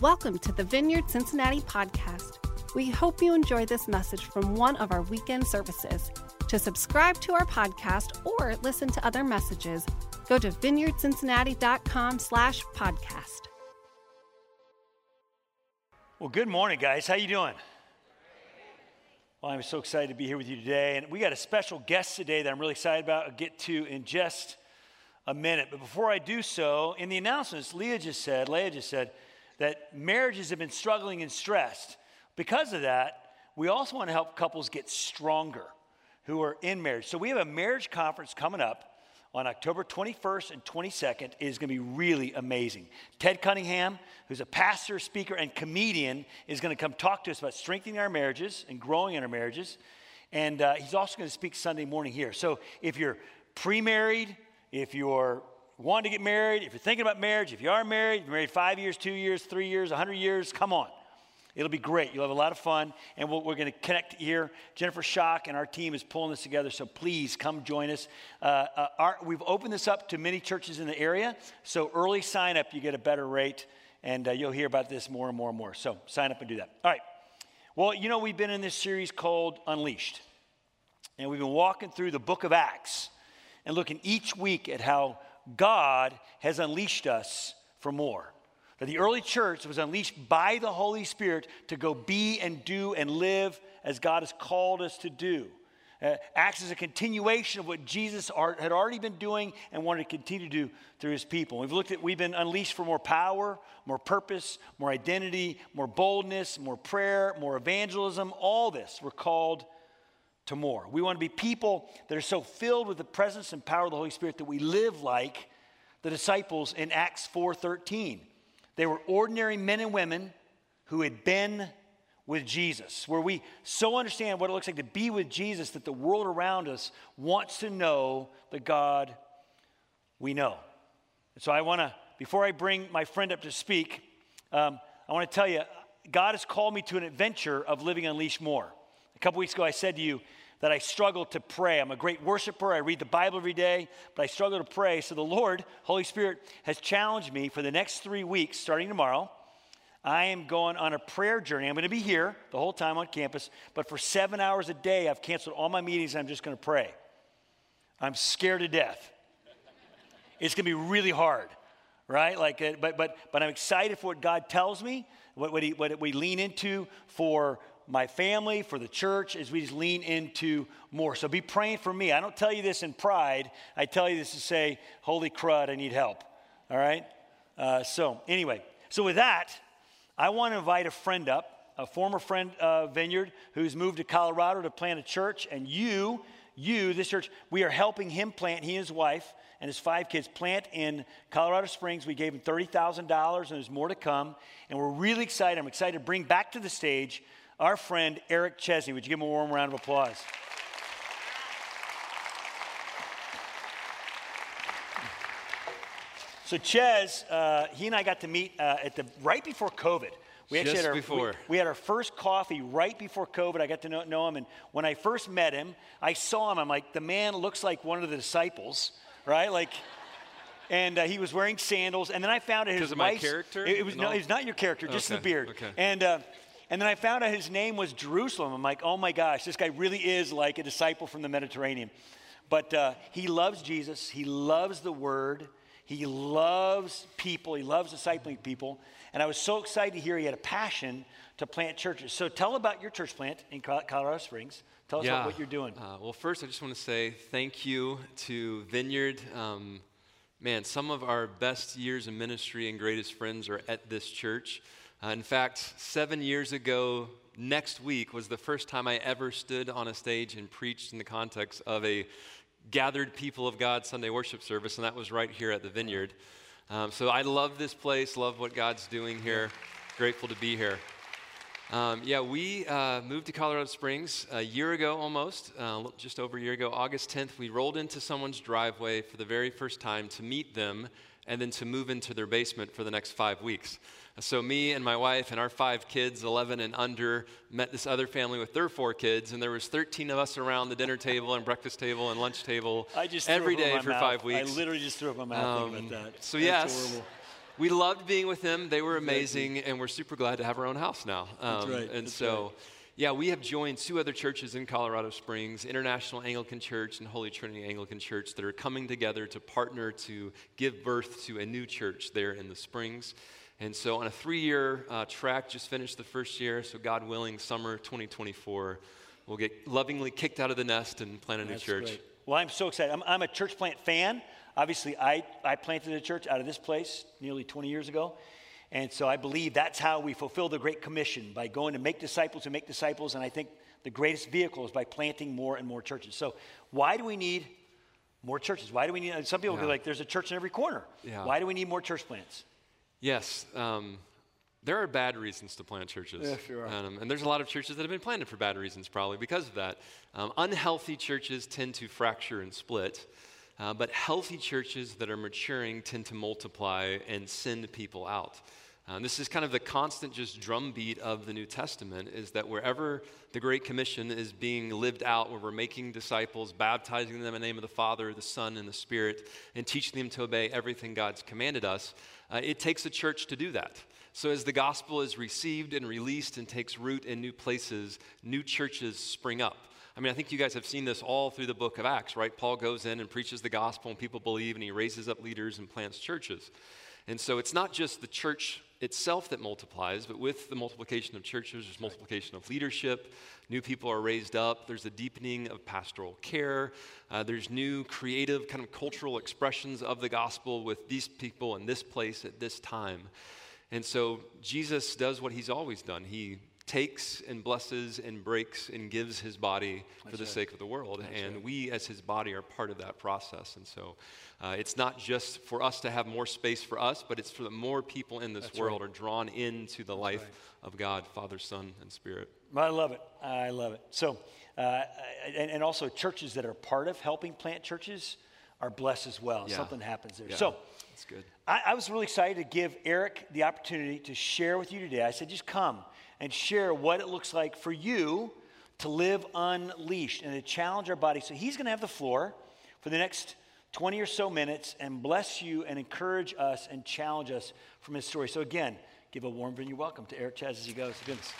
Welcome to the Vineyard Cincinnati podcast. We hope you enjoy this message from one of our weekend services. To subscribe to our podcast or listen to other messages, go to vineyardcincinnati.com slash podcast. Well, good morning, guys. How you doing? Well, I'm so excited to be here with you today, and we got a special guest today that I'm really excited about. I'll get to in just a minute. But before I do so, in the announcements, Leah just said, Leah just said that marriages have been struggling and stressed. Because of that, we also want to help couples get stronger who are in marriage. So we have a marriage conference coming up on October 21st and 22nd. It is going to be really amazing. Ted Cunningham, who's a pastor, speaker, and comedian, is going to come talk to us about strengthening our marriages and growing in our marriages. And uh, he's also going to speak Sunday morning here. So if you're pre married, if you're wanting to get married, if you're thinking about marriage, if you are married, you're married five years, two years, three years, 100 years, come on. It'll be great. You'll have a lot of fun, and we we are going to connect here. Jennifer Schock and our team is pulling this together, so please come join us. Uh, uh, our, we've opened this up to many churches in the area, so early sign up, you get a better rate, and uh, you'll hear about this more and more and more. So sign up and do that. All right. Well, you know, we've been in this series called Unleashed, and we've been walking through the book of Acts and looking each week at how God has unleashed us for more. That the early church was unleashed by the Holy Spirit to go be and do and live as God has called us to do. Uh, acts as a continuation of what Jesus had already been doing and wanted to continue to do through his people. We've looked at, we've been unleashed for more power, more purpose, more identity, more boldness, more prayer, more evangelism. All this we're called to more. We want to be people that are so filled with the presence and power of the Holy Spirit that we live like the disciples in Acts 4:13. They were ordinary men and women who had been with Jesus, where we so understand what it looks like to be with Jesus that the world around us wants to know the God we know. And so I want to, before I bring my friend up to speak, um, I want to tell you, God has called me to an adventure of living unleashed more. A couple weeks ago, I said to you that I struggle to pray. I'm a great worshiper. I read the Bible every day, but I struggle to pray. So the Lord, Holy Spirit, has challenged me for the next three weeks, starting tomorrow. I am going on a prayer journey. I'm going to be here the whole time on campus, but for seven hours a day, I've canceled all my meetings I'm just going to pray. I'm scared to death. It's going to be really hard, right? Like, uh, but, but, but I'm excited for what God tells me, what, what, he, what we lean into for my family, for the church, as we just lean into more. So be praying for me. I don't tell you this in pride. I tell you this to say, holy crud, I need help. All right? Uh, so, anyway, so with that, I want to invite a friend up, a former friend of Vineyard who's moved to Colorado to plant a church. And you, you, this church, we are helping him plant, he and his wife and his five kids plant in Colorado Springs. We gave him $30,000 and there's more to come. And we're really excited. I'm excited to bring back to the stage our friend Eric Chesney. Would you give him a warm round of applause? So Ches, uh, he and I got to meet uh, at the right before COVID. We actually Just had our, before. We, we, had our first coffee right before COVID. I got to know, know, him, and when I first met him, I saw him. I'm like, the man looks like one of the disciples, right? Like, and uh, he was wearing sandals. And then I found out his because of my character. It, it was no, it's not your character, just okay. the beard. Okay. And uh, and then I found out his name was Jerusalem. I'm like, oh my gosh, this guy really is like a disciple from the Mediterranean. But uh, he loves Jesus, he loves the word, he loves people, he loves discipling people. And I was so excited to hear he had a passion to plant churches. So tell about your church plant in Colorado Springs. Tell us yeah. about what you're doing. Uh, well, first, I just want to say thank you to Vineyard. Um, man, some of our best years in ministry and greatest friends are at this church. Uh, in fact, seven years ago, next week was the first time I ever stood on a stage and preached in the context of a gathered people of God Sunday worship service, and that was right here at the Vineyard. Um, so I love this place, love what God's doing here. Grateful to be here. Um, yeah, we uh, moved to Colorado Springs a year ago almost, uh, just over a year ago. August 10th, we rolled into someone's driveway for the very first time to meet them and then to move into their basement for the next five weeks. So me and my wife and our five kids, 11 and under, met this other family with their four kids, and there was 13 of us around the dinner table and breakfast table and lunch table I just every day for mouth. five weeks. I literally just threw up my mouth um, about that. So That's yes, horrible. we loved being with them. They were amazing, and we're super glad to have our own house now. That's Um, right, And that's so, right. Yeah, we have joined two other churches in Colorado Springs International Anglican Church and Holy Trinity Anglican Church that are coming together to partner to give birth to a new church there in the Springs. And so, on a three year uh, track, just finished the first year. So, God willing, summer 2024, we'll get lovingly kicked out of the nest and plant a new That's church. great. Well, I'm so excited. I'm, I'm a church plant fan. Obviously, I, I planted a church out of this place nearly 20 years ago. And so I believe that's how we fulfill the Great Commission by going to make disciples and make disciples. And I think the greatest vehicle is by planting more and more churches. So, why do we need more churches? Why do we need, some people Yeah. go like, there's a church in every corner. Yeah. Why do we need more church plants? Yes. Um, there are bad reasons to plant churches. Yeah, sure are. Um, and there's a lot of churches that have been planted for bad reasons, probably because of that. Um, unhealthy churches tend to fracture and split, uh, but healthy churches that are maturing tend to multiply and send people out. Um, this is kind of the constant just drumbeat of the New Testament is that wherever the Great Commission is being lived out, where we're making disciples, baptizing them in the name of the Father, the Son, and the Spirit, and teaching them to obey everything God's commanded us, uh, it takes a church to do that. So, as the gospel is received and released and takes root in new places, new churches spring up. I mean, I think you guys have seen this all through the book of Acts, right? Paul goes in and preaches the gospel, and people believe, and he raises up leaders and plants churches. And so it's not just the church itself that multiplies, but with the multiplication of churches, there's multiplication of leadership. New people are raised up. There's a deepening of pastoral care. Uh, there's new creative, kind of cultural expressions of the gospel with these people in this place at this time. And so Jesus does what he's always done. He takes and blesses and breaks and gives his body for the sake of the world. and we, as his body, are part of that process. And so uh, it's not just for us to have more space for us, but it's for the more people in this world are drawn into the life of God, Father, Son, and Spirit. I love it. I love it. So, uh, and, and also churches that are part of helping plant churches are blessed as well. Yeah. Something happens there. Yeah, So, that's good. I, I was really excited to give Eric the opportunity to share with you today. I said, just come and share what it looks like for you to live unleashed and to challenge our body. So, he's going to have the floor for the next 20 or so minutes and bless you and encourage us and challenge us from his story. So, again, give a warm venue welcome to Eric Chaz as he goes. Goodness.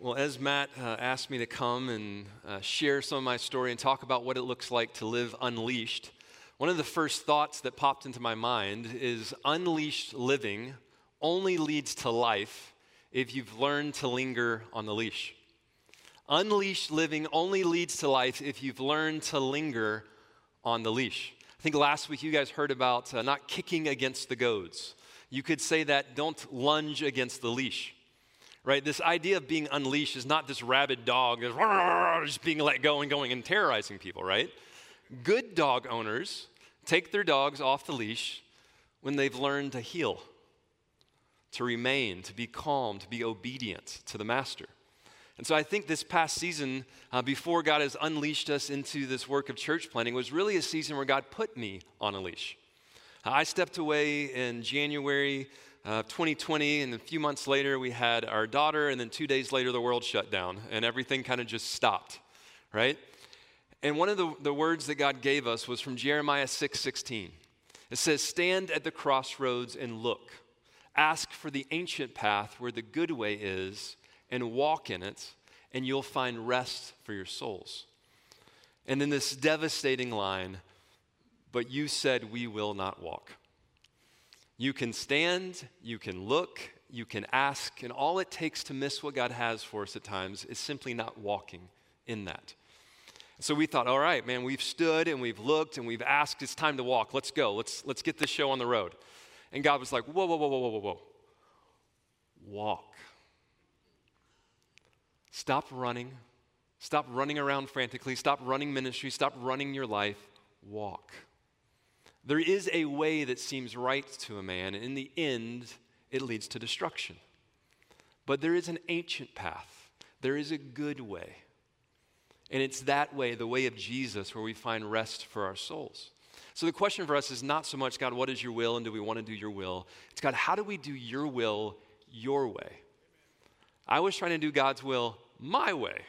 Well, as Matt uh, asked me to come and uh, share some of my story and talk about what it looks like to live unleashed, one of the first thoughts that popped into my mind is unleashed living only leads to life if you've learned to linger on the leash. Unleashed living only leads to life if you've learned to linger on the leash. I think last week you guys heard about uh, not kicking against the goads. You could say that don't lunge against the leash right? This idea of being unleashed is not this rabid dog just, just being let go and going and terrorizing people, right? Good dog owners take their dogs off the leash when they've learned to heel, to remain, to be calm, to be obedient to the master. And so I think this past season, uh, before God has unleashed us into this work of church planting, was really a season where God put me on a leash. I stepped away in January uh, 2020, and a few months later, we had our daughter, and then two days later, the world shut down, and everything kind of just stopped, right? And one of the, the words that God gave us was from Jeremiah 6 16. It says, Stand at the crossroads and look. Ask for the ancient path where the good way is, and walk in it, and you'll find rest for your souls. And then this devastating line, but you said we will not walk. You can stand, you can look, you can ask, and all it takes to miss what God has for us at times is simply not walking in that. So we thought, all right, man, we've stood and we've looked and we've asked, it's time to walk. Let's go. Let's, let's get this show on the road. And God was like, whoa, whoa, whoa, whoa, whoa, whoa. Walk. Stop running. Stop running around frantically. Stop running ministry. Stop running your life. Walk. There is a way that seems right to a man, and in the end, it leads to destruction. But there is an ancient path, there is a good way. And it's that way, the way of Jesus, where we find rest for our souls. So the question for us is not so much, God, what is your will and do we want to do your will? It's, God, how do we do your will your way? I was trying to do God's will my way.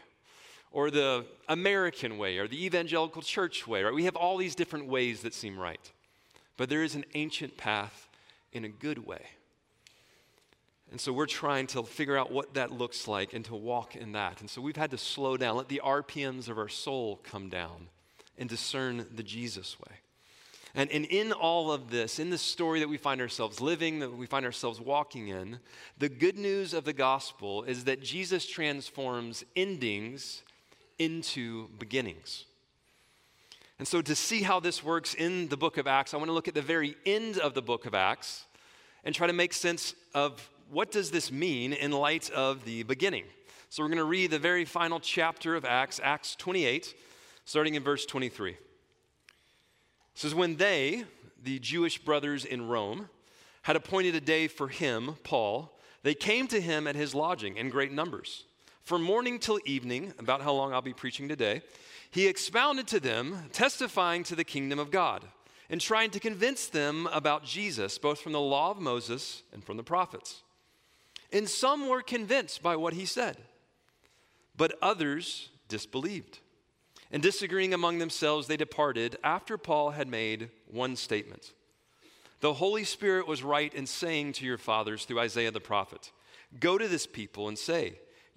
or the American way or the evangelical church way, right? We have all these different ways that seem right. But there is an ancient path in a good way. And so we're trying to figure out what that looks like and to walk in that. And so we've had to slow down, let the RPMs of our soul come down and discern the Jesus way. And, and in all of this, in the story that we find ourselves living, that we find ourselves walking in, the good news of the gospel is that Jesus transforms endings into beginnings. And so, to see how this works in the book of Acts, I want to look at the very end of the book of Acts and try to make sense of what does this mean in light of the beginning. So, we're going to read the very final chapter of Acts, Acts 28, starting in verse 23. It says, When they, the Jewish brothers in Rome, had appointed a day for him, Paul, they came to him at his lodging in great numbers. From morning till evening, about how long I'll be preaching today, he expounded to them, testifying to the kingdom of God, and trying to convince them about Jesus, both from the law of Moses and from the prophets. And some were convinced by what he said, but others disbelieved. And disagreeing among themselves, they departed after Paul had made one statement. The Holy Spirit was right in saying to your fathers through Isaiah the prophet, Go to this people and say,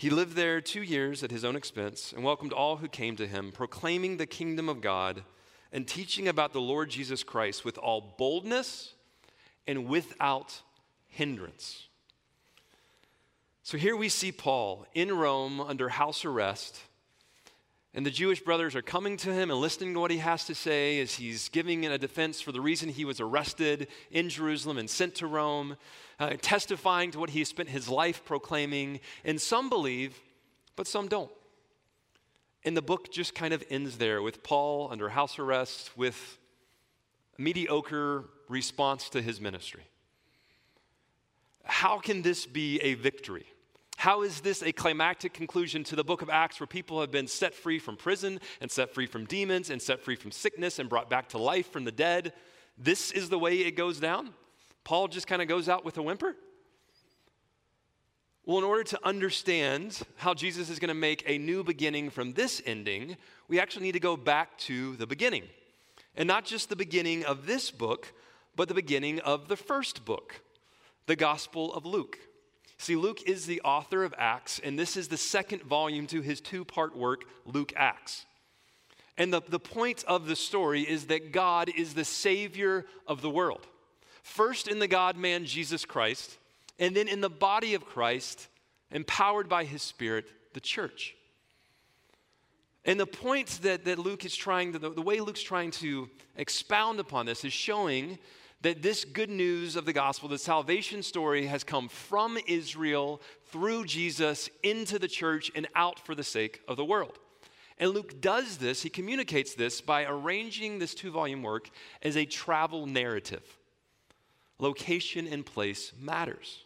He lived there two years at his own expense and welcomed all who came to him, proclaiming the kingdom of God and teaching about the Lord Jesus Christ with all boldness and without hindrance. So here we see Paul in Rome under house arrest. And the Jewish brothers are coming to him and listening to what he has to say as he's giving a defense for the reason he was arrested in Jerusalem and sent to Rome uh, testifying to what he spent his life proclaiming. And some believe, but some don't. And the book just kind of ends there with Paul under house arrest with a mediocre response to his ministry. How can this be a victory? How is this a climactic conclusion to the book of Acts where people have been set free from prison and set free from demons and set free from sickness and brought back to life from the dead? This is the way it goes down? Paul just kind of goes out with a whimper? Well, in order to understand how Jesus is going to make a new beginning from this ending, we actually need to go back to the beginning. And not just the beginning of this book, but the beginning of the first book, the Gospel of Luke. See, Luke is the author of Acts, and this is the second volume to his two part work, Luke Acts. And the, the point of the story is that God is the Savior of the world first in the God man Jesus Christ, and then in the body of Christ, empowered by his Spirit, the church. And the point that, that Luke is trying to, the, the way Luke's trying to expound upon this is showing that this good news of the gospel, the salvation story, has come from Israel through Jesus into the church and out for the sake of the world. And Luke does this, he communicates this by arranging this two volume work as a travel narrative location and place matters.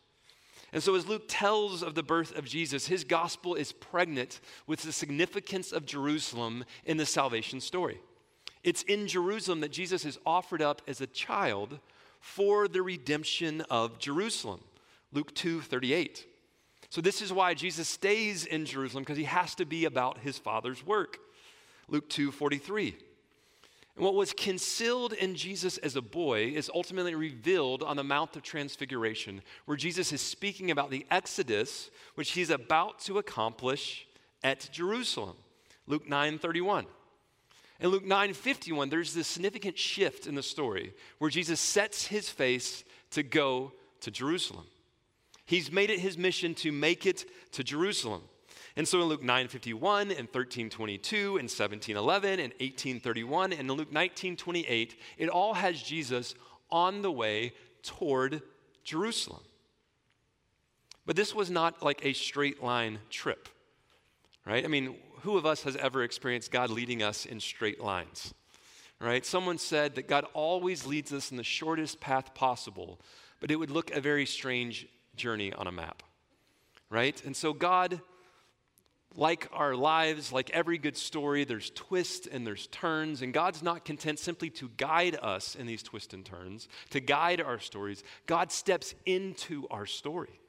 And so, as Luke tells of the birth of Jesus, his gospel is pregnant with the significance of Jerusalem in the salvation story. It's in Jerusalem that Jesus is offered up as a child for the redemption of Jerusalem. Luke 2 38. So, this is why Jesus stays in Jerusalem because he has to be about his Father's work. Luke 2 43. And what was concealed in Jesus as a boy is ultimately revealed on the Mount of Transfiguration, where Jesus is speaking about the Exodus, which he's about to accomplish at Jerusalem. Luke 9 31. In Luke 9 51, there's this significant shift in the story where Jesus sets his face to go to Jerusalem. He's made it his mission to make it to Jerusalem. And so in Luke 9:51 and 13:22 and 17:11 and 18:31 and in Luke 19:28, it all has Jesus on the way toward Jerusalem. But this was not like a straight line trip. right? I mean, who of us has ever experienced God leading us in straight lines? Right? Someone said that God always leads us in the shortest path possible, but it would look a very strange journey on a map. Right? And so God like our lives, like every good story, there's twists and there's turns, and God's not content simply to guide us in these twists and turns, to guide our stories. God steps into our story.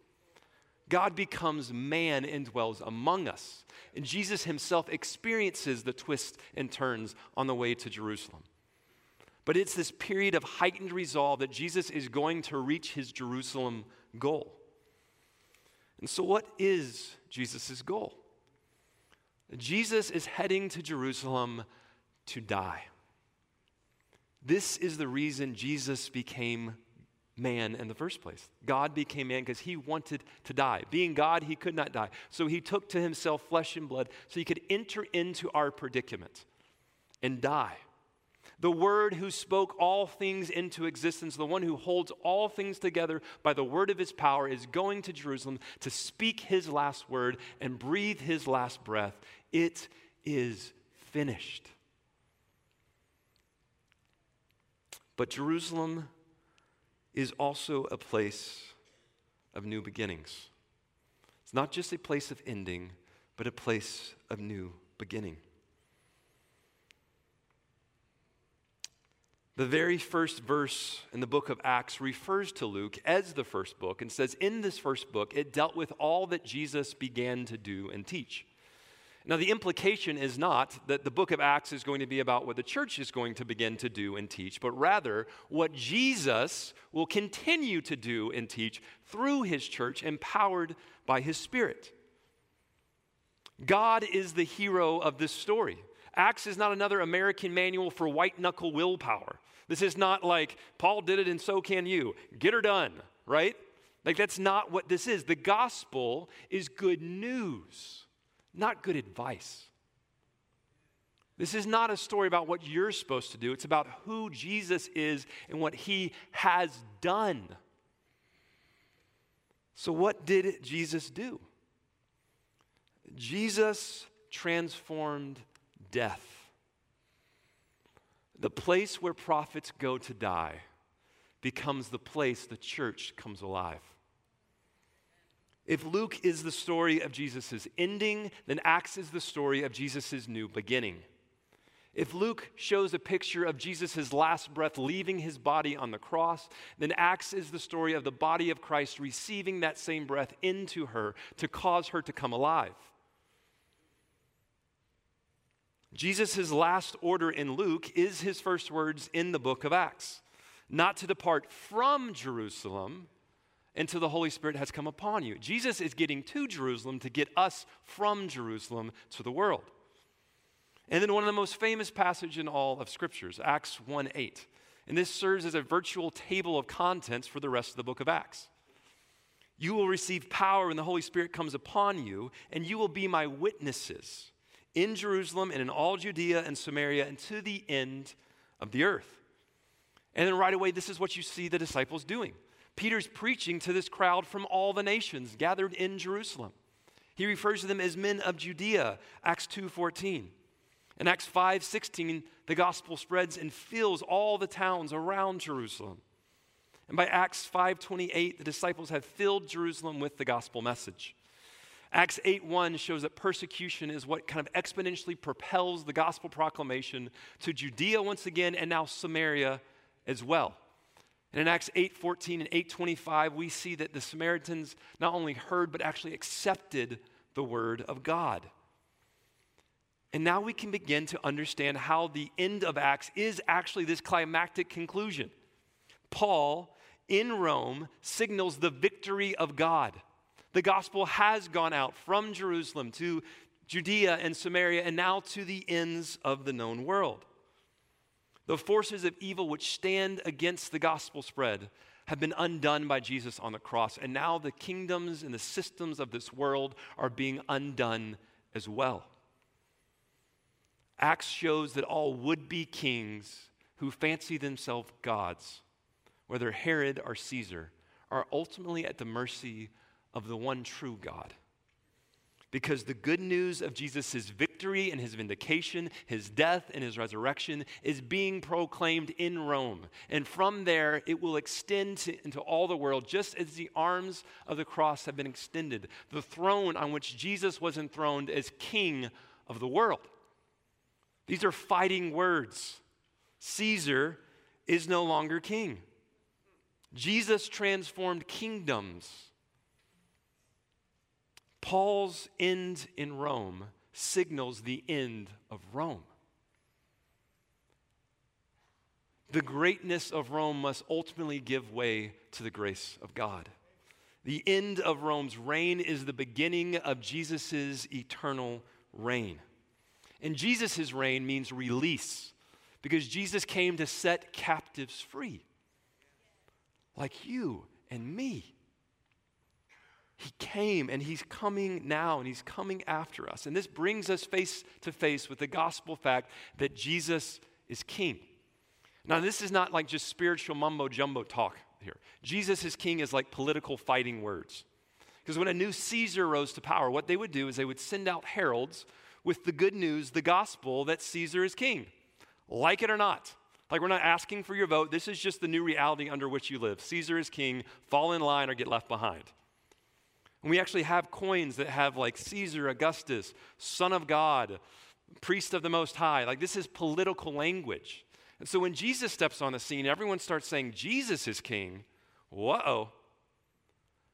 God becomes man and dwells among us. And Jesus himself experiences the twists and turns on the way to Jerusalem. But it's this period of heightened resolve that Jesus is going to reach his Jerusalem goal. And so, what is Jesus' goal? Jesus is heading to Jerusalem to die. This is the reason Jesus became man in the first place. God became man because he wanted to die. Being God, he could not die. So he took to himself flesh and blood so he could enter into our predicament and die. The Word who spoke all things into existence, the one who holds all things together by the word of his power, is going to Jerusalem to speak his last word and breathe his last breath. It is finished. But Jerusalem is also a place of new beginnings. It's not just a place of ending, but a place of new beginning. The very first verse in the book of Acts refers to Luke as the first book and says, In this first book, it dealt with all that Jesus began to do and teach. Now, the implication is not that the book of Acts is going to be about what the church is going to begin to do and teach, but rather what Jesus will continue to do and teach through his church, empowered by his Spirit. God is the hero of this story. Acts is not another American manual for white knuckle willpower. This is not like Paul did it and so can you. Get her done, right? Like that's not what this is. The gospel is good news, not good advice. This is not a story about what you're supposed to do. It's about who Jesus is and what he has done. So, what did Jesus do? Jesus transformed death. The place where prophets go to die becomes the place the church comes alive. If Luke is the story of Jesus' ending, then Acts is the story of Jesus' new beginning. If Luke shows a picture of Jesus' last breath leaving his body on the cross, then Acts is the story of the body of Christ receiving that same breath into her to cause her to come alive. Jesus' last order in Luke is his first words in the book of Acts not to depart from Jerusalem until the Holy Spirit has come upon you. Jesus is getting to Jerusalem to get us from Jerusalem to the world. And then one of the most famous passages in all of scriptures, Acts 1 8. And this serves as a virtual table of contents for the rest of the book of Acts. You will receive power when the Holy Spirit comes upon you, and you will be my witnesses in Jerusalem and in all Judea and Samaria and to the end of the earth. And then right away, this is what you see the disciples doing. Peter's preaching to this crowd from all the nations gathered in Jerusalem. He refers to them as men of Judea, Acts 2:14. In Acts 5:16, the gospel spreads and fills all the towns around Jerusalem. And by Acts 5:28, the disciples have filled Jerusalem with the gospel message. Acts 8:1 shows that persecution is what kind of exponentially propels the gospel proclamation to Judea once again and now Samaria as well. And in Acts 8:14 and 8:25 we see that the Samaritans not only heard but actually accepted the word of God. And now we can begin to understand how the end of Acts is actually this climactic conclusion. Paul in Rome signals the victory of God the gospel has gone out from Jerusalem to Judea and Samaria and now to the ends of the known world. The forces of evil which stand against the gospel spread have been undone by Jesus on the cross, and now the kingdoms and the systems of this world are being undone as well. Acts shows that all would be kings who fancy themselves gods, whether Herod or Caesar, are ultimately at the mercy of the one true God. Because the good news of Jesus' victory and his vindication, his death and his resurrection is being proclaimed in Rome. And from there, it will extend to, into all the world, just as the arms of the cross have been extended. The throne on which Jesus was enthroned as king of the world. These are fighting words. Caesar is no longer king. Jesus transformed kingdoms. Paul's end in Rome signals the end of Rome. The greatness of Rome must ultimately give way to the grace of God. The end of Rome's reign is the beginning of Jesus' eternal reign. And Jesus' reign means release because Jesus came to set captives free, like you and me. He came and he's coming now and he's coming after us. And this brings us face to face with the gospel fact that Jesus is king. Now, this is not like just spiritual mumbo jumbo talk here. Jesus is king is like political fighting words. Because when a new Caesar rose to power, what they would do is they would send out heralds with the good news, the gospel, that Caesar is king. Like it or not. Like, we're not asking for your vote. This is just the new reality under which you live. Caesar is king. Fall in line or get left behind. And we actually have coins that have like Caesar Augustus, Son of God, Priest of the Most High. Like this is political language. And so when Jesus steps on the scene, everyone starts saying, Jesus is king. Whoa.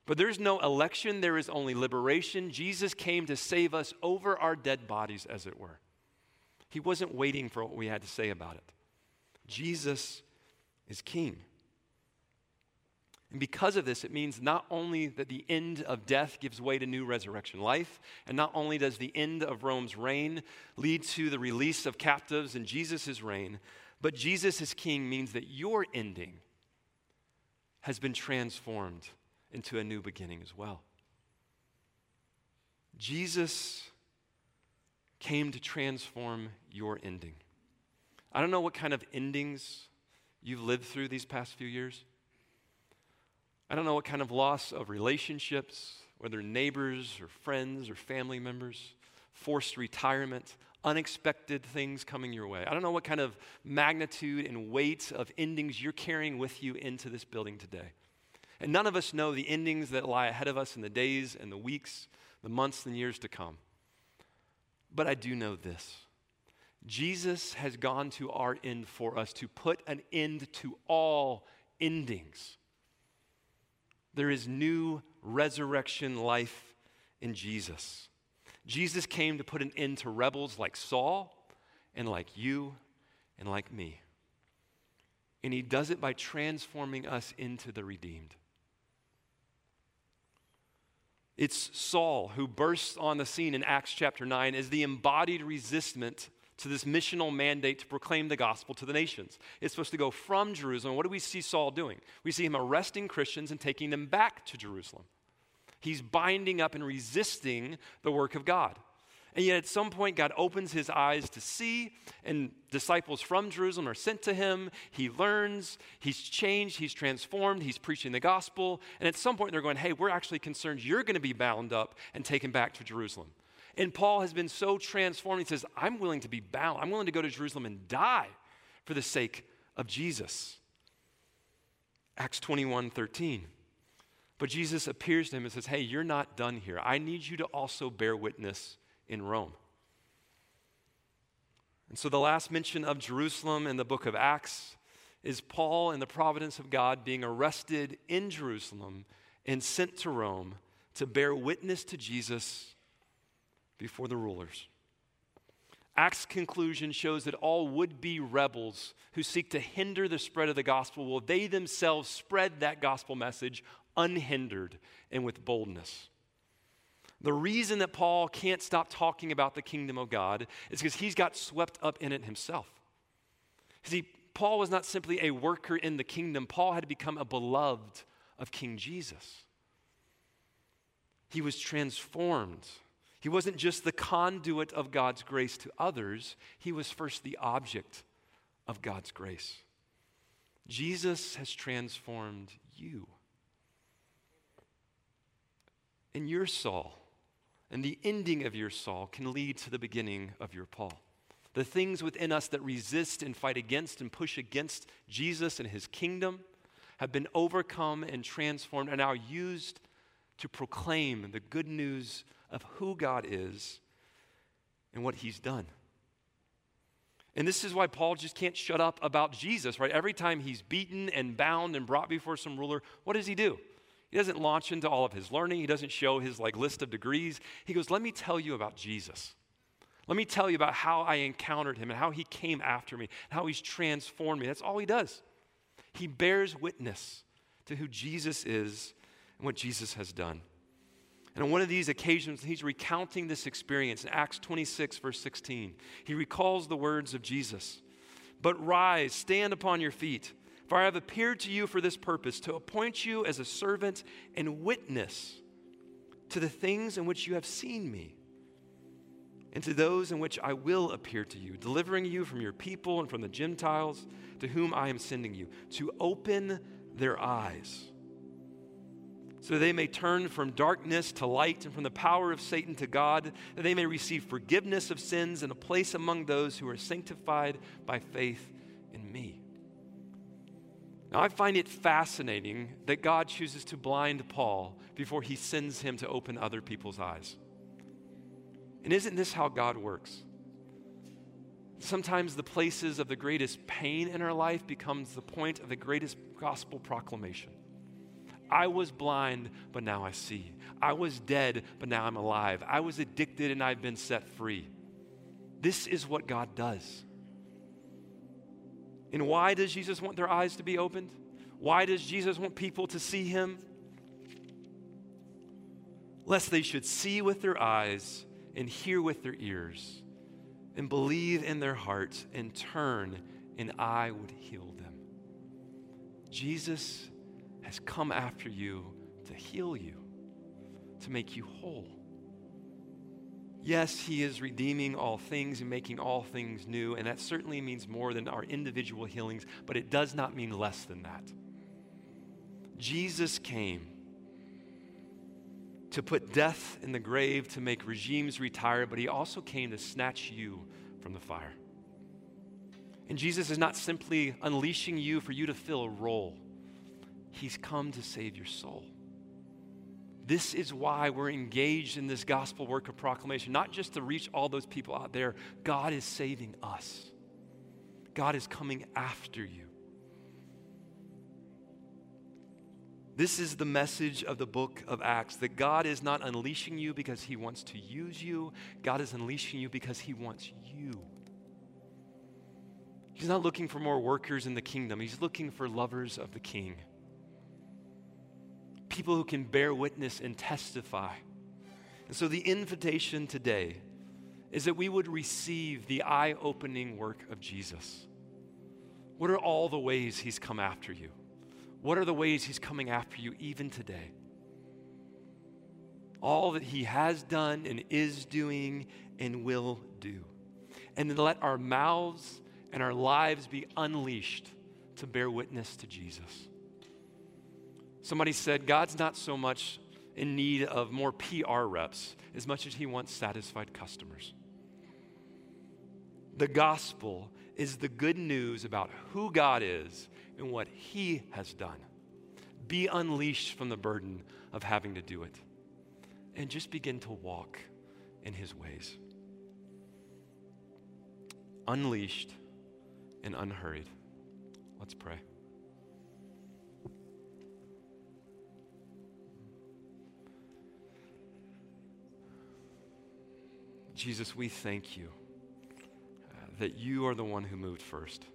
But there's no election, there is only liberation. Jesus came to save us over our dead bodies, as it were. He wasn't waiting for what we had to say about it. Jesus is king. And because of this, it means not only that the end of death gives way to new resurrection life, and not only does the end of Rome's reign lead to the release of captives and Jesus' reign, but Jesus as king means that your ending has been transformed into a new beginning as well. Jesus came to transform your ending. I don't know what kind of endings you've lived through these past few years. I don't know what kind of loss of relationships, whether neighbors or friends or family members, forced retirement, unexpected things coming your way. I don't know what kind of magnitude and weight of endings you're carrying with you into this building today. And none of us know the endings that lie ahead of us in the days and the weeks, the months and years to come. But I do know this Jesus has gone to our end for us to put an end to all endings. There is new resurrection life in Jesus. Jesus came to put an end to rebels like Saul and like you and like me. And he does it by transforming us into the redeemed. It's Saul who bursts on the scene in Acts chapter 9 as the embodied resistance to this missional mandate to proclaim the gospel to the nations. It's supposed to go from Jerusalem. What do we see Saul doing? We see him arresting Christians and taking them back to Jerusalem. He's binding up and resisting the work of God. And yet, at some point, God opens his eyes to see, and disciples from Jerusalem are sent to him. He learns, he's changed, he's transformed, he's preaching the gospel. And at some point, they're going, Hey, we're actually concerned you're going to be bound up and taken back to Jerusalem. And Paul has been so transformed, he says, I'm willing to be bound. I'm willing to go to Jerusalem and die for the sake of Jesus. Acts 21 13. But Jesus appears to him and says, Hey, you're not done here. I need you to also bear witness in Rome. And so the last mention of Jerusalem in the book of Acts is Paul in the providence of God being arrested in Jerusalem and sent to Rome to bear witness to Jesus before the rulers. Acts' conclusion shows that all would be rebels who seek to hinder the spread of the gospel will they themselves spread that gospel message unhindered and with boldness. The reason that Paul can't stop talking about the kingdom of God is because he's got swept up in it himself. See, Paul was not simply a worker in the kingdom, Paul had become a beloved of King Jesus. He was transformed he wasn't just the conduit of God's grace to others, he was first the object of God's grace. Jesus has transformed you. And you're Saul, and the ending of your Saul can lead to the beginning of your Paul. The things within us that resist and fight against and push against Jesus and his kingdom have been overcome and transformed and are used to proclaim the good news of who God is and what he's done. And this is why Paul just can't shut up about Jesus, right? Every time he's beaten and bound and brought before some ruler, what does he do? He doesn't launch into all of his learning. He doesn't show his like list of degrees. He goes, "Let me tell you about Jesus. Let me tell you about how I encountered him and how he came after me, and how he's transformed me." That's all he does. He bears witness to who Jesus is and what Jesus has done. And on one of these occasions, he's recounting this experience in Acts 26, verse 16. He recalls the words of Jesus But rise, stand upon your feet, for I have appeared to you for this purpose, to appoint you as a servant and witness to the things in which you have seen me, and to those in which I will appear to you, delivering you from your people and from the Gentiles to whom I am sending you, to open their eyes so they may turn from darkness to light and from the power of Satan to God, that they may receive forgiveness of sins and a place among those who are sanctified by faith in me. Now, I find it fascinating that God chooses to blind Paul before he sends him to open other people's eyes. And isn't this how God works? Sometimes the places of the greatest pain in our life becomes the point of the greatest gospel proclamation. I was blind, but now I see. I was dead, but now I'm alive. I was addicted, and I've been set free. This is what God does. And why does Jesus want their eyes to be opened? Why does Jesus want people to see him? Lest they should see with their eyes and hear with their ears and believe in their hearts and turn, and I would heal them. Jesus has come after you to heal you, to make you whole. Yes, He is redeeming all things and making all things new, and that certainly means more than our individual healings, but it does not mean less than that. Jesus came to put death in the grave, to make regimes retire, but He also came to snatch you from the fire. And Jesus is not simply unleashing you for you to fill a role. He's come to save your soul. This is why we're engaged in this gospel work of proclamation, not just to reach all those people out there. God is saving us, God is coming after you. This is the message of the book of Acts that God is not unleashing you because he wants to use you, God is unleashing you because he wants you. He's not looking for more workers in the kingdom, he's looking for lovers of the king people who can bear witness and testify. And so the invitation today is that we would receive the eye opening work of Jesus. What are all the ways he's come after you? What are the ways he's coming after you even today? All that he has done and is doing and will do. And then let our mouths and our lives be unleashed to bear witness to Jesus. Somebody said, God's not so much in need of more PR reps as much as he wants satisfied customers. The gospel is the good news about who God is and what he has done. Be unleashed from the burden of having to do it and just begin to walk in his ways. Unleashed and unhurried. Let's pray. Jesus, we thank you uh, that you are the one who moved first.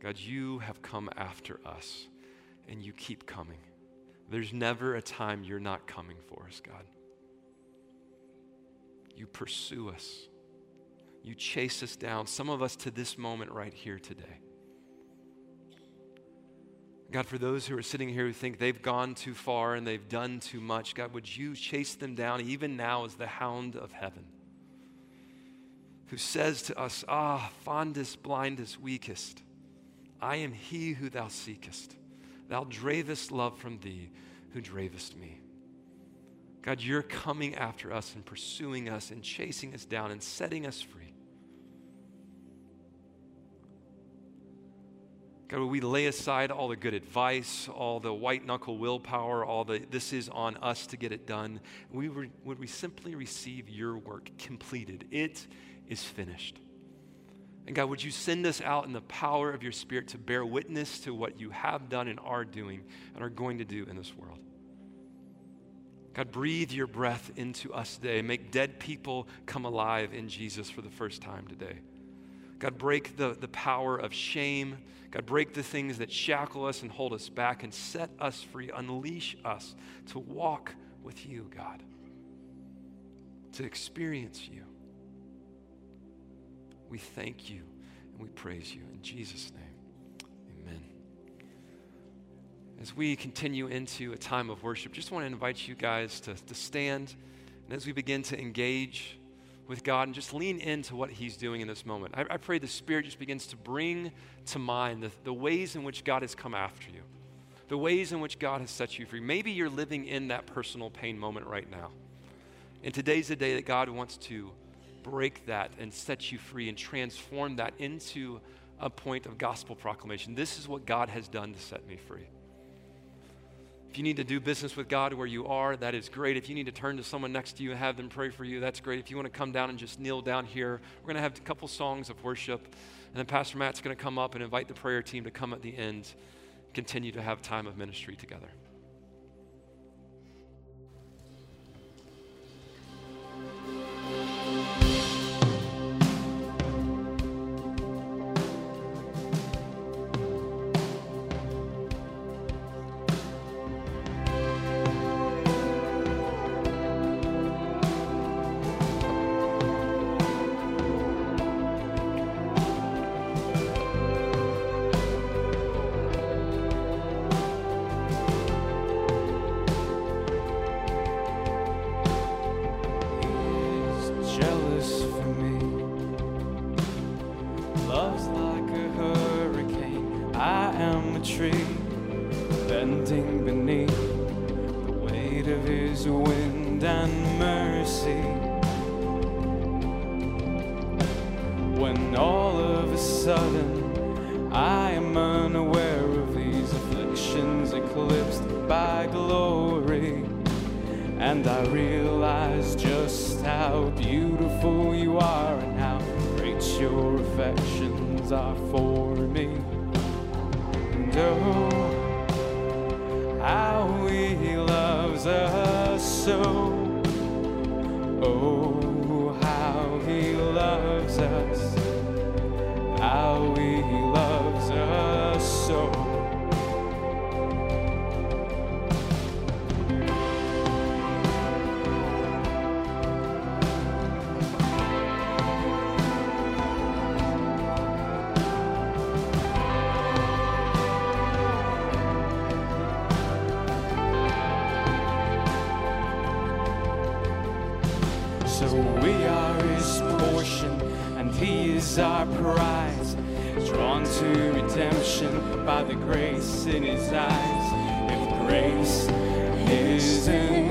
God, you have come after us and you keep coming. There's never a time you're not coming for us, God. You pursue us, you chase us down, some of us to this moment right here today. God, for those who are sitting here who think they've gone too far and they've done too much, God, would you chase them down even now as the hound of heaven who says to us, Ah, fondest, blindest, weakest, I am he who thou seekest. Thou dravest love from thee who dravest me. God, you're coming after us and pursuing us and chasing us down and setting us free. God, would we lay aside all the good advice, all the white knuckle willpower, all the this is on us to get it done? We would we simply receive your work completed? It is finished. And God, would you send us out in the power of your Spirit to bear witness to what you have done and are doing and are going to do in this world? God, breathe your breath into us today. Make dead people come alive in Jesus for the first time today. God, break the, the power of shame. God, break the things that shackle us and hold us back and set us free. Unleash us to walk with you, God, to experience you. We thank you and we praise you. In Jesus' name, amen. As we continue into a time of worship, just want to invite you guys to, to stand. And as we begin to engage, with God and just lean into what He's doing in this moment. I, I pray the Spirit just begins to bring to mind the, the ways in which God has come after you, the ways in which God has set you free. Maybe you're living in that personal pain moment right now. And today's the day that God wants to break that and set you free and transform that into a point of gospel proclamation. This is what God has done to set me free. You need to do business with God where you are, that is great. If you need to turn to someone next to you and have them pray for you, that's great. If you want to come down and just kneel down here, we're going to have a couple songs of worship. And then Pastor Matt's going to come up and invite the prayer team to come at the end, continue to have time of ministry together. our prize. Drawn to redemption by the grace in his eyes. If grace isn't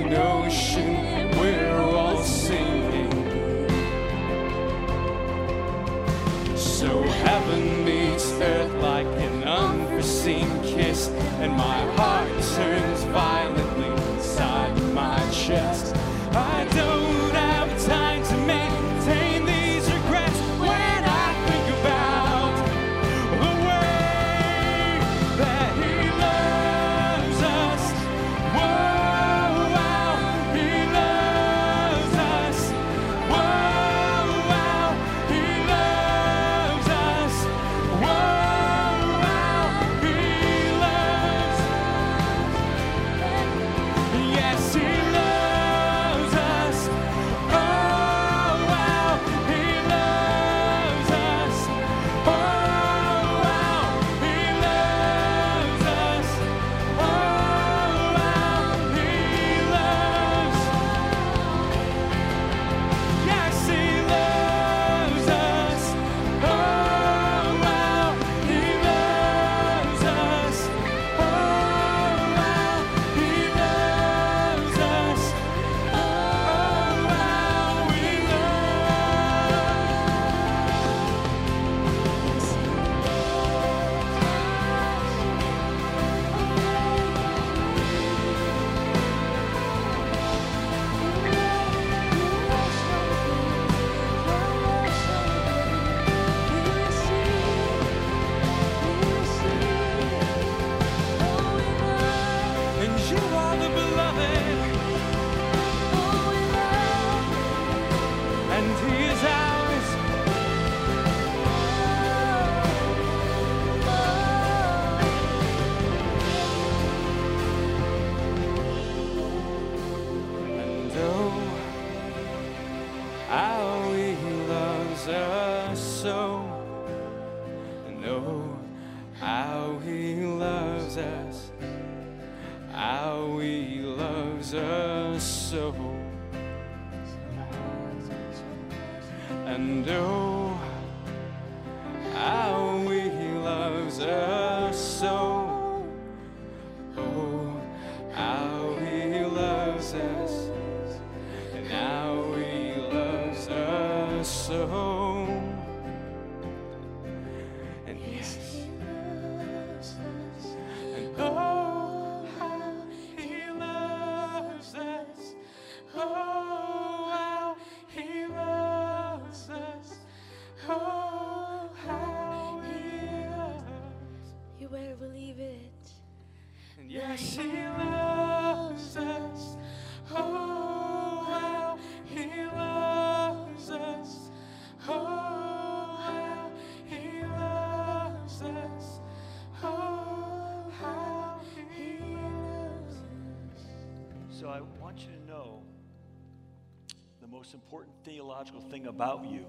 most important theological thing about you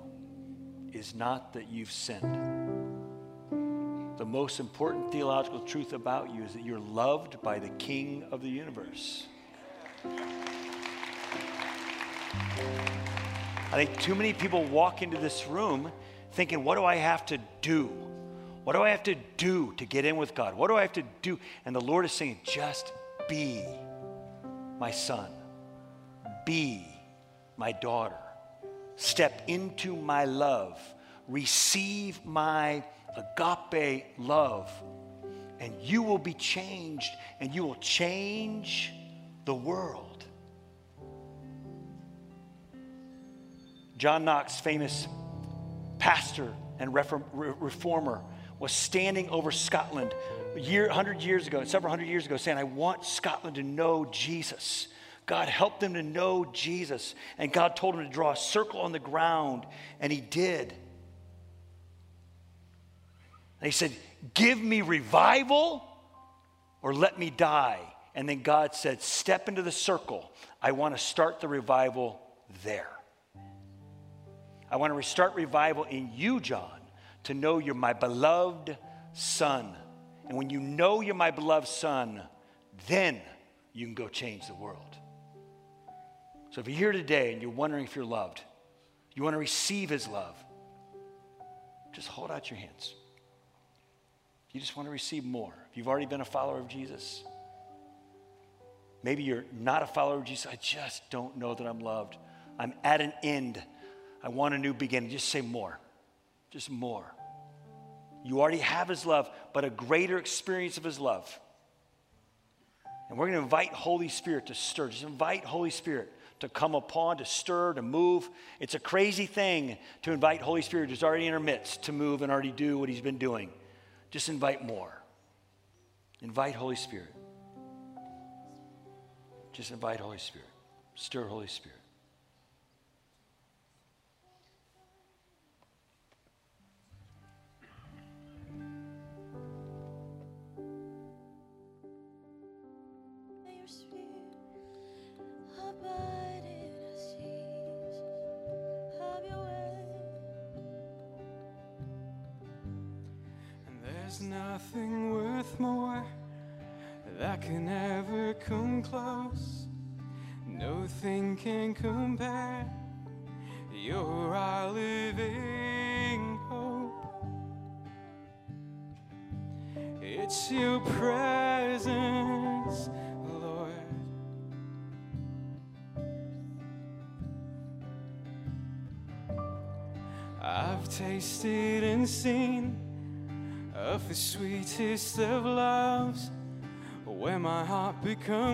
is not that you've sinned. The most important theological truth about you is that you're loved by the King of the universe. I think too many people walk into this room thinking, what do I have to do? What do I have to do to get in with God? What do I have to do? And the Lord is saying, just be my son. Be my daughter. Step into my love. Receive my agape love. And you will be changed, and you will change the world. John Knox, famous pastor and reform, re- reformer, was standing over Scotland a year, 100 years ago, several hundred years ago, saying, I want Scotland to know Jesus. God helped them to know Jesus. And God told him to draw a circle on the ground, and he did. And he said, Give me revival or let me die. And then God said, Step into the circle. I want to start the revival there. I want to restart revival in you, John, to know you're my beloved son. And when you know you're my beloved son, then you can go change the world. So if you're here today and you're wondering if you're loved, you want to receive his love, just hold out your hands. You just want to receive more. If you've already been a follower of Jesus, maybe you're not a follower of Jesus. I just don't know that I'm loved. I'm at an end. I want a new beginning. Just say more. Just more. You already have His love, but a greater experience of His love. And we're going to invite Holy Spirit to stir. Just invite Holy Spirit to come upon, to stir, to move. It's a crazy thing to invite Holy Spirit who's already in our midst to move and already do what He's been doing. Just invite more. Invite Holy Spirit. Just invite Holy Spirit. Stir Holy Spirit.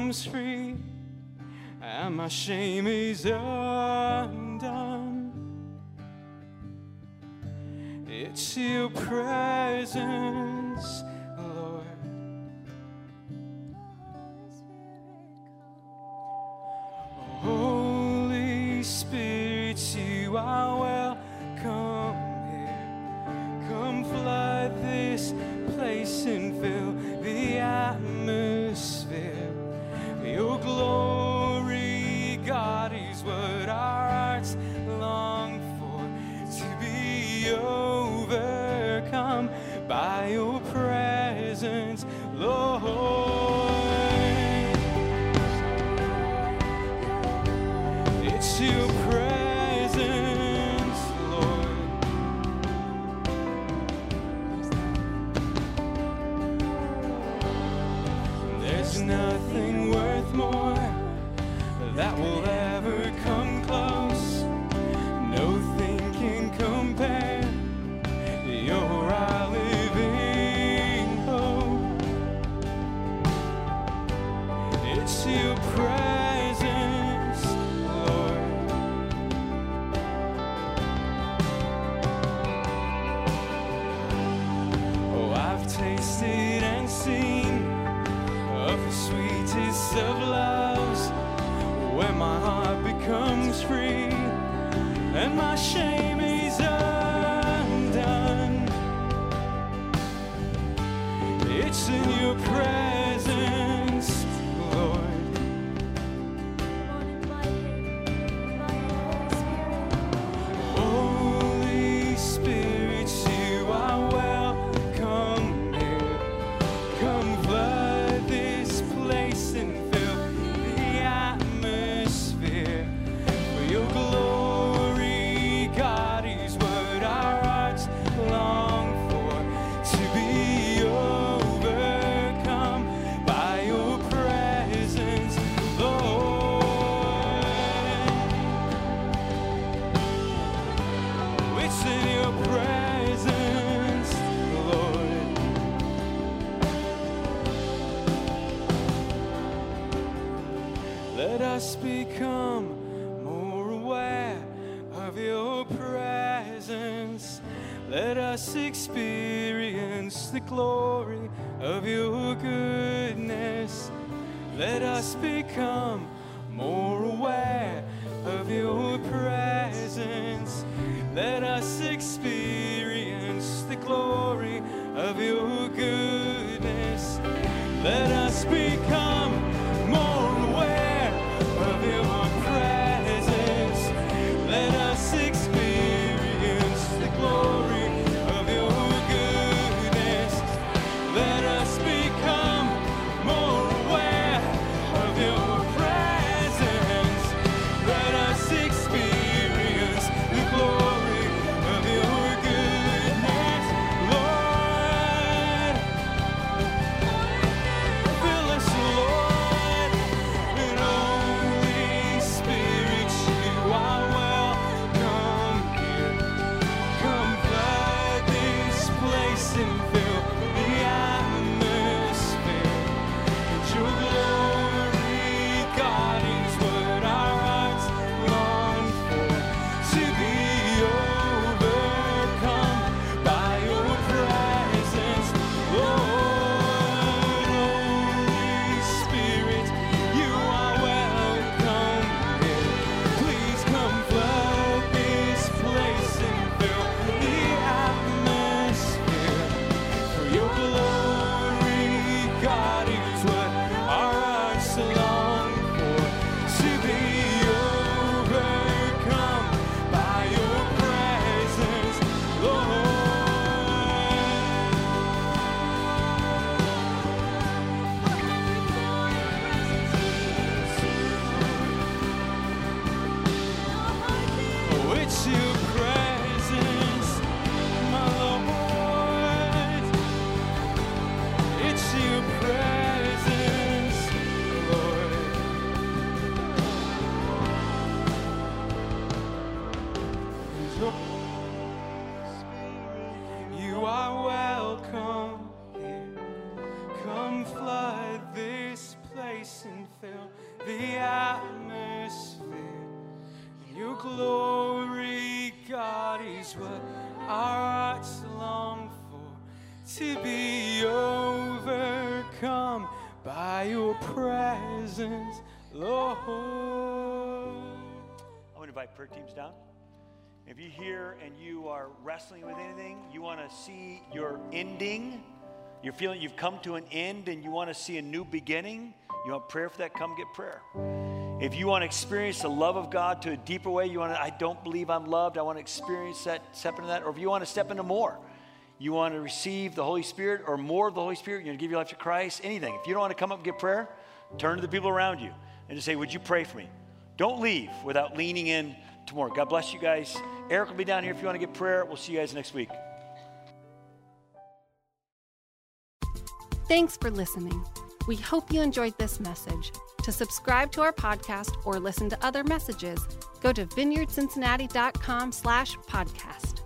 Becomes free and my shame is undone. It's your presence, prayer teams down. If you're here and you are wrestling with anything, you want to see your ending, you're feeling you've come to an end and you want to see a new beginning, you want prayer for that, come get prayer. If you want to experience the love of God to a deeper way, you want to, I don't believe I'm loved, I want to experience that, step into that, or if you want to step into more, you want to receive the Holy Spirit or more of the Holy Spirit, you want to give your life to Christ, anything. If you don't want to come up and get prayer, turn to the people around you and just say, Would you pray for me? Don't leave without leaning in to more. God bless you guys. Eric will be down here if you want to get prayer. We'll see you guys next week. Thanks for listening. We hope you enjoyed this message. To subscribe to our podcast or listen to other messages, go to vineyardcincinnati.com slash podcast.